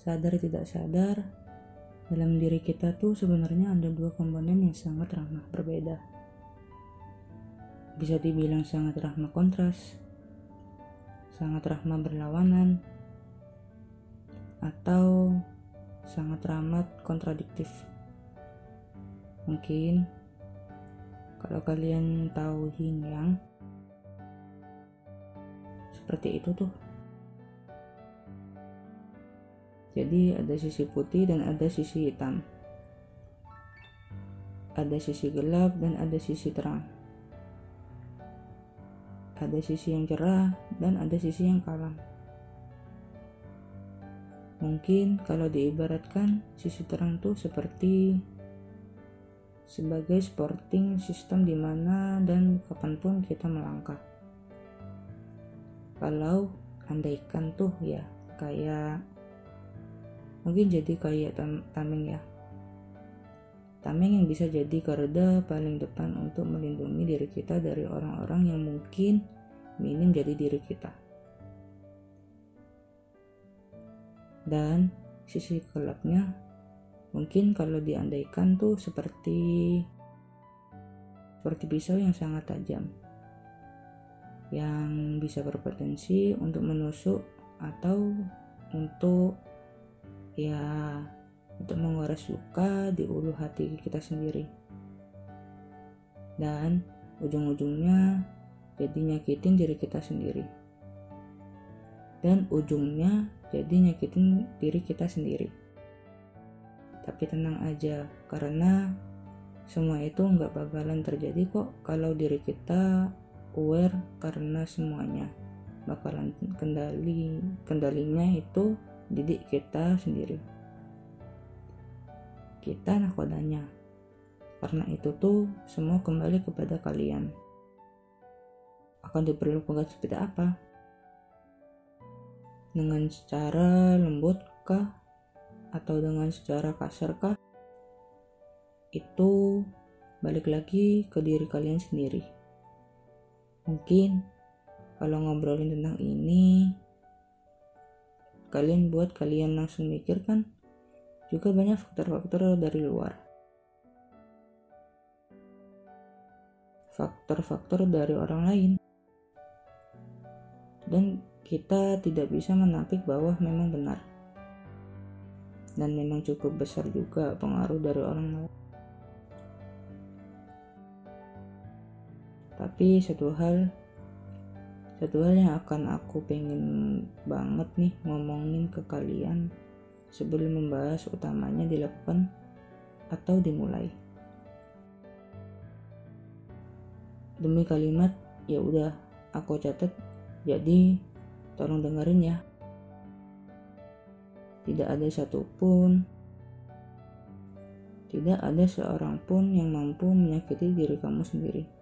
sadar tidak sadar, dalam diri kita tuh sebenarnya ada dua komponen yang sangat ramah berbeda. Bisa dibilang sangat ramah kontras, sangat ramah berlawanan, atau sangat ramah kontradiktif. Mungkin kalau kalian tahu yin yang seperti itu tuh jadi ada sisi putih dan ada sisi hitam. Ada sisi gelap dan ada sisi terang. Ada sisi yang cerah dan ada sisi yang kalam. Mungkin kalau diibaratkan sisi terang tuh seperti sebagai sporting system di mana dan kapan pun kita melangkah. Kalau andaikan tuh ya kayak mungkin jadi kayak tam tameng ya. Tameng yang bisa jadi garda paling depan untuk melindungi diri kita dari orang-orang yang mungkin minim jadi diri kita. Dan sisi gelapnya mungkin kalau diandaikan tuh seperti seperti pisau yang sangat tajam yang bisa berpotensi untuk menusuk atau untuk ya untuk menguras luka di ulu hati kita sendiri. Dan ujung-ujungnya jadi nyakitin diri kita sendiri. Dan ujungnya jadi nyakitin diri kita sendiri. Tapi tenang aja karena semua itu nggak bakalan terjadi kok kalau diri kita aware karena semuanya. Bakalan kendali kendalinya itu didik kita sendiri. Kita nakodanya. Karena itu tuh semua kembali kepada kalian. Akan diperlukan seperti apa? Dengan secara lembut kah? Atau dengan secara kasar kah? Itu balik lagi ke diri kalian sendiri. Mungkin kalau ngobrolin tentang ini kalian buat kalian langsung mikir kan juga banyak faktor-faktor dari luar. Faktor-faktor dari orang lain. Dan kita tidak bisa menampik bahwa memang benar. Dan memang cukup besar juga pengaruh dari orang lain. Tapi satu hal satu hal yang akan aku pengen banget nih ngomongin ke kalian sebelum membahas utamanya dilakukan atau dimulai. Demi kalimat, ya udah aku catat, jadi tolong dengerin ya. Tidak ada satupun, tidak ada seorang pun yang mampu menyakiti diri kamu sendiri.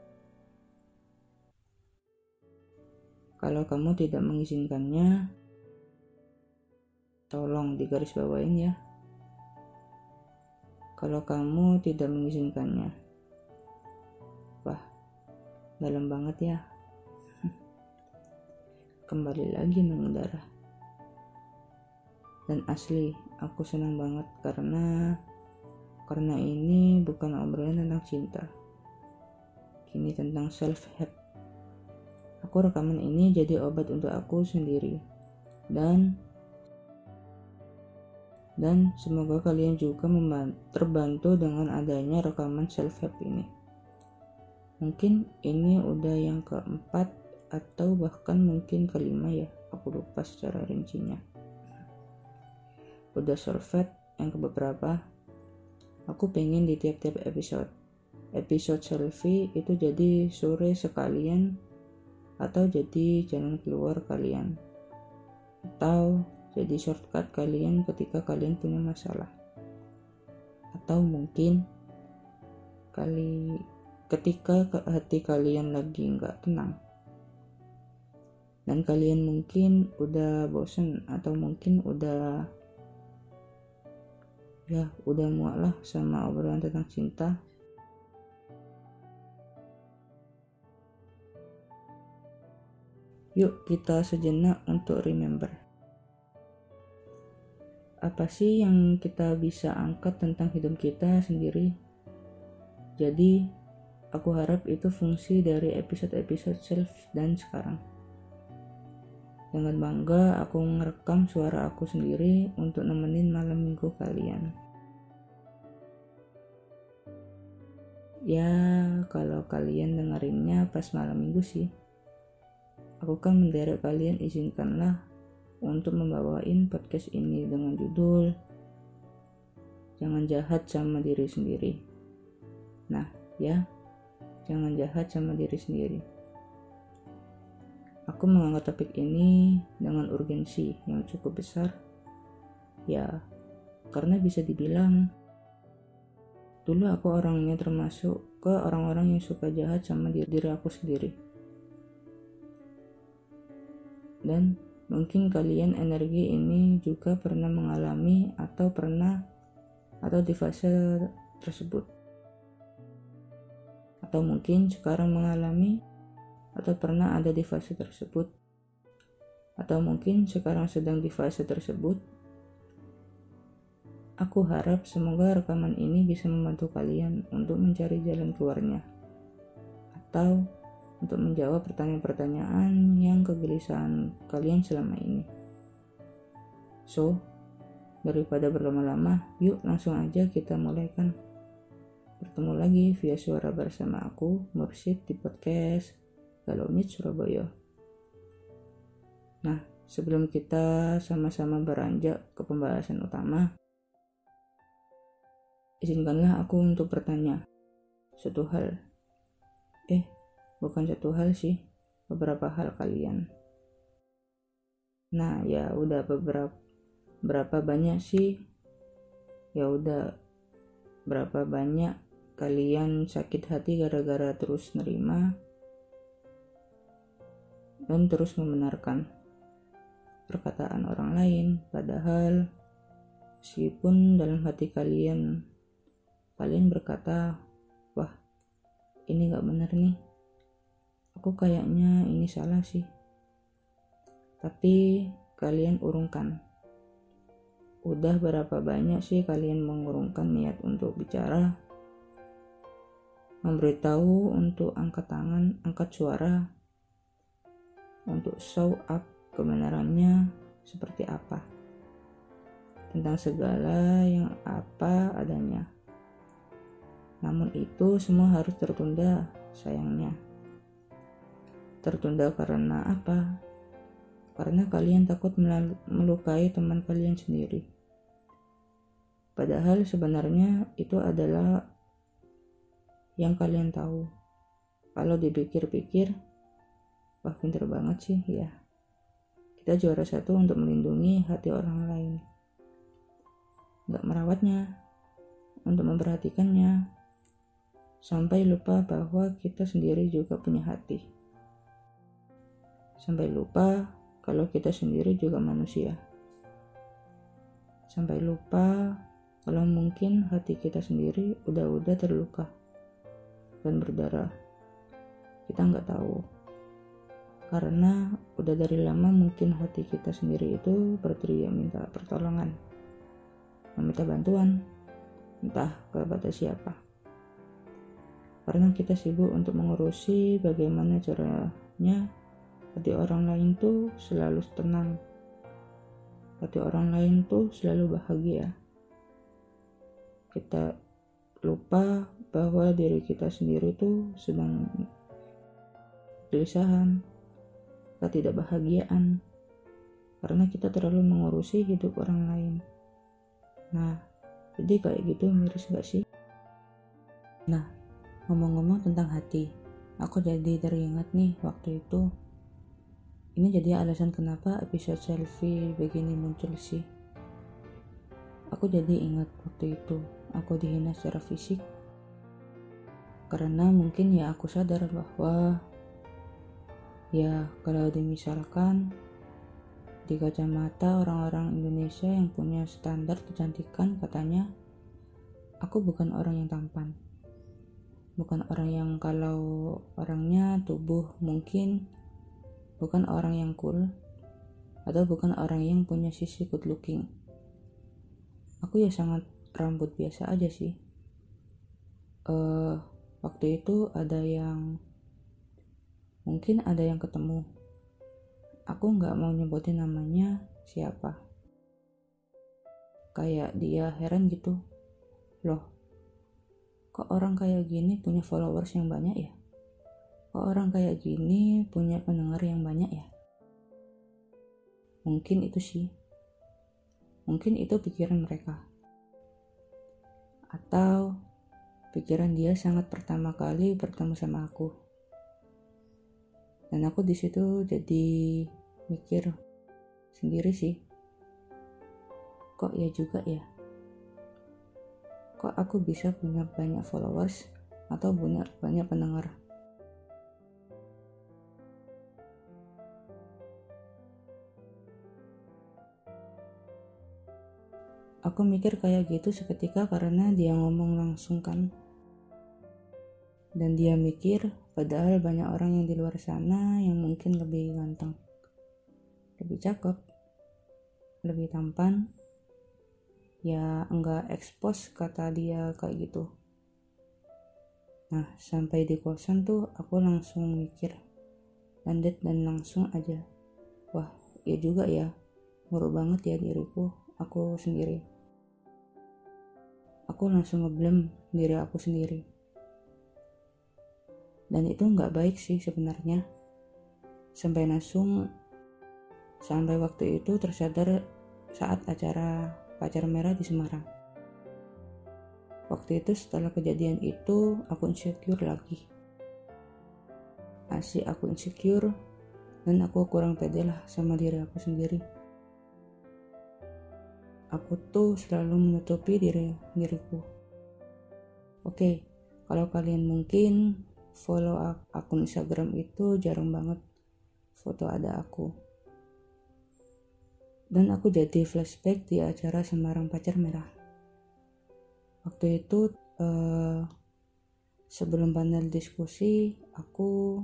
Kalau kamu tidak mengizinkannya, tolong digaris bawain ya. Kalau kamu tidak mengizinkannya, wah, dalam banget ya. Kembali lagi mengudara. Dan asli, aku senang banget karena karena ini bukan obrolan tentang cinta. Kini tentang self help Aku rekaman ini jadi obat untuk aku sendiri. Dan dan semoga kalian juga terbantu dengan adanya rekaman self help ini. Mungkin ini udah yang keempat atau bahkan mungkin kelima ya, aku lupa secara rincinya. Udah help yang ke beberapa. Aku pengen di tiap-tiap episode. Episode selfie itu jadi sore sekalian atau jadi jalan keluar kalian. Atau jadi shortcut kalian ketika kalian punya masalah. Atau mungkin kali ketika hati kalian lagi nggak tenang. Dan kalian mungkin udah bosen atau mungkin udah ya udah muak lah sama obrolan tentang cinta Yuk kita sejenak untuk remember. apa sih yang kita bisa angkat tentang hidup kita sendiri. Jadi, aku harap itu fungsi dari episode-episode self dan sekarang. Dengan bangga, aku merekam suara aku sendiri untuk nemenin malam minggu kalian. Ya, kalau kalian dengerinnya pas malam minggu sih. Aku kan menderek kalian izinkanlah untuk membawain podcast ini dengan judul Jangan jahat sama diri sendiri. Nah, ya, jangan jahat sama diri sendiri. Aku mengangkat topik ini dengan urgensi yang cukup besar. Ya, karena bisa dibilang dulu aku orangnya termasuk ke orang-orang yang suka jahat sama diri, diri aku sendiri. Dan Mungkin kalian energi ini juga pernah mengalami atau pernah atau di fase tersebut. Atau mungkin sekarang mengalami atau pernah ada di fase tersebut. Atau mungkin sekarang sedang di fase tersebut. Aku harap semoga rekaman ini bisa membantu kalian untuk mencari jalan keluarnya. Atau untuk menjawab pertanyaan-pertanyaan yang kegelisahan kalian selama ini. So, daripada berlama-lama, yuk langsung aja kita mulaikan. Bertemu lagi via suara bersama aku, Mursid, di podcast Galomit Surabaya. Nah, sebelum kita sama-sama beranjak ke pembahasan utama, izinkanlah aku untuk bertanya satu hal. Eh, bukan satu hal sih beberapa hal kalian. Nah ya udah beberapa berapa banyak sih? Ya udah berapa banyak kalian sakit hati gara-gara terus nerima dan terus membenarkan perkataan orang lain? Padahal meskipun dalam hati kalian kalian berkata wah ini gak benar nih aku kayaknya ini salah sih. Tapi kalian urungkan. Udah berapa banyak sih kalian mengurungkan niat untuk bicara? Memberitahu untuk angkat tangan angkat suara. Untuk show up kebenarannya seperti apa? Tentang segala yang apa adanya. Namun itu semua harus tertunda sayangnya tertunda karena apa? Karena kalian takut melukai teman kalian sendiri. Padahal sebenarnya itu adalah yang kalian tahu. Kalau dipikir-pikir, wah pinter banget sih ya. Kita juara satu untuk melindungi hati orang lain. Gak merawatnya, untuk memperhatikannya, sampai lupa bahwa kita sendiri juga punya hati sampai lupa kalau kita sendiri juga manusia. Sampai lupa kalau mungkin hati kita sendiri udah-udah terluka dan berdarah. Kita nggak tahu. Karena udah dari lama mungkin hati kita sendiri itu berteriak minta pertolongan. Meminta bantuan. Entah kepada siapa. Karena kita sibuk untuk mengurusi bagaimana caranya hati orang lain tuh selalu tenang. Hati orang lain tuh selalu bahagia. Kita lupa bahwa diri kita sendiri tuh sedang kegelisahan ketidakbahagiaan karena kita terlalu mengurusi hidup orang lain. Nah jadi kayak gitu miris gak sih? Nah ngomong-ngomong tentang hati aku jadi teringat nih waktu itu ini jadi alasan kenapa episode selfie begini muncul sih. Aku jadi ingat waktu itu aku dihina secara fisik. Karena mungkin ya aku sadar bahwa ya kalau dimisalkan di kacamata orang-orang Indonesia yang punya standar kecantikan katanya aku bukan orang yang tampan bukan orang yang kalau orangnya tubuh mungkin bukan orang yang cool atau bukan orang yang punya sisi good looking. Aku ya sangat rambut biasa aja sih. Uh, waktu itu ada yang mungkin ada yang ketemu. Aku nggak mau nyebutin namanya siapa. Kayak dia heran gitu. Loh kok orang kayak gini punya followers yang banyak ya kok orang kayak gini punya pendengar yang banyak ya? Mungkin itu sih. Mungkin itu pikiran mereka. Atau pikiran dia sangat pertama kali bertemu sama aku. Dan aku di situ jadi mikir sendiri sih. Kok ya juga ya? Kok aku bisa punya banyak followers atau punya banyak pendengar aku mikir kayak gitu seketika karena dia ngomong langsung kan. Dan dia mikir padahal banyak orang yang di luar sana yang mungkin lebih ganteng lebih cakep lebih tampan. Ya enggak ekspos kata dia kayak gitu. Nah sampai di kosan tuh aku langsung mikir landet dan langsung aja. Wah ya juga ya. Murah banget ya diriku aku sendiri. Aku langsung ngeblem diri aku sendiri. Dan itu nggak baik sih sebenarnya. Sampai langsung sampai waktu itu tersadar saat acara pacar merah di Semarang. Waktu itu setelah kejadian itu aku insecure lagi. Asik aku insecure dan aku kurang pede lah sama diri aku sendiri aku tuh selalu menutupi diri diriku oke kalau kalian mungkin follow akun Instagram itu jarang banget foto ada aku. Dan aku jadi flashback di acara Semarang Pacar Merah. Waktu itu uh, sebelum panel diskusi aku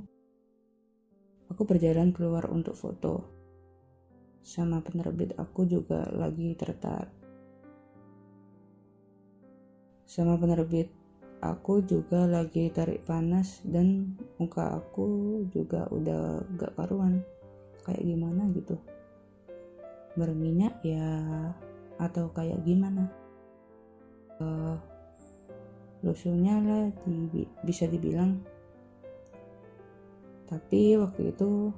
aku berjalan keluar untuk foto sama penerbit aku juga lagi tertarik. Sama penerbit aku juga lagi tarik panas dan muka aku juga udah gak karuan. Kayak gimana gitu? Berminyak ya atau kayak gimana? Uh, lusuhnya lah di, bisa dibilang. Tapi waktu itu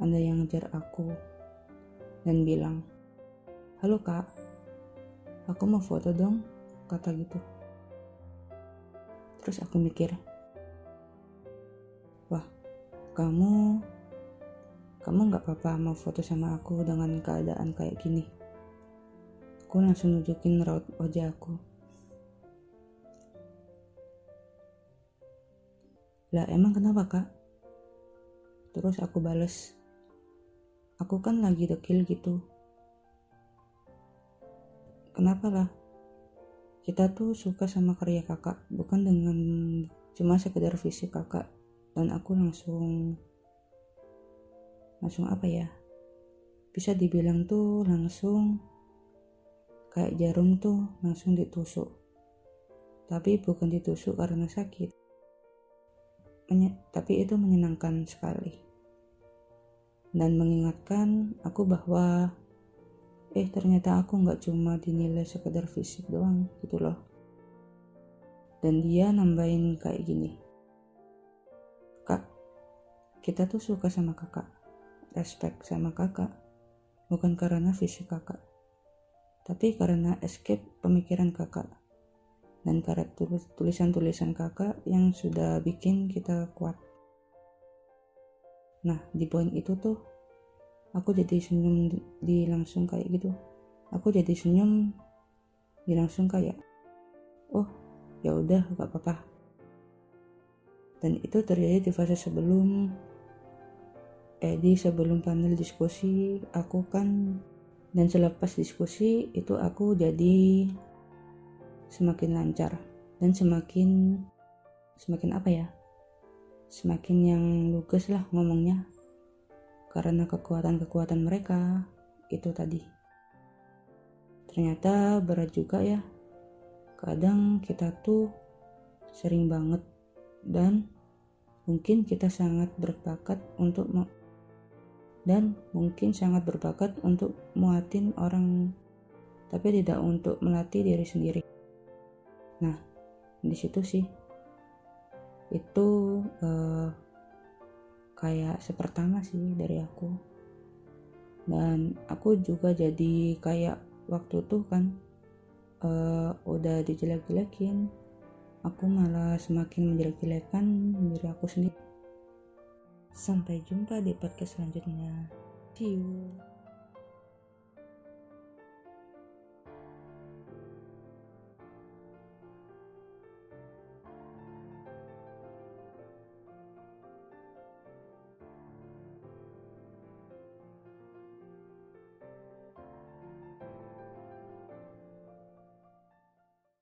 ada yang ngejar aku dan bilang halo kak aku mau foto dong kata gitu Terus aku mikir, wah kamu kamu nggak apa-apa mau foto sama aku dengan keadaan kayak gini. Aku langsung nunjukin raut wajah aku. Lah emang kenapa kak? Terus aku bales, aku kan lagi dekil gitu. Kenapa lah? kita tuh suka sama karya kakak bukan dengan cuma sekedar fisik kakak. Dan aku langsung langsung apa ya? Bisa dibilang tuh langsung kayak jarum tuh langsung ditusuk. Tapi bukan ditusuk karena sakit. Menye tapi itu menyenangkan sekali dan mengingatkan aku bahwa eh ternyata aku nggak cuma dinilai sekedar fisik doang gitu loh. Dan dia nambahin kayak gini kak kita tuh suka sama kakak respect sama kakak bukan karena fisik kakak tapi karena escape pemikiran kakak dan karena tulisan-tulisan kakak yang sudah bikin kita kuat nah di poin itu tuh aku jadi senyum di, langsung kayak gitu. Aku jadi senyum di langsung kayak oh ya udah gak apa-apa. Dan itu terjadi di fase sebelum eh di sebelum panel diskusi aku kan. Dan selepas diskusi itu aku jadi semakin lancar dan semakin semakin apa ya semakin yang lugas lah ngomongnya. Karena kekuatan-kekuatan mereka itu tadi. ternyata berat juga ya. Kadang kita tuh sering banget dan mungkin kita sangat berbakat untuk dan mungkin sangat berbakat untuk muatin orang tapi tidak untuk melatih diri sendiri. Nah di situ sih itu uh, kayak sepertama sih dari aku dan aku juga jadi kayak waktu tuh kan uh, udah dijelek-jelekin aku malah semakin menjelek-jelekan diri aku sendiri. Sampai jumpa di podcast selanjutnya. See you.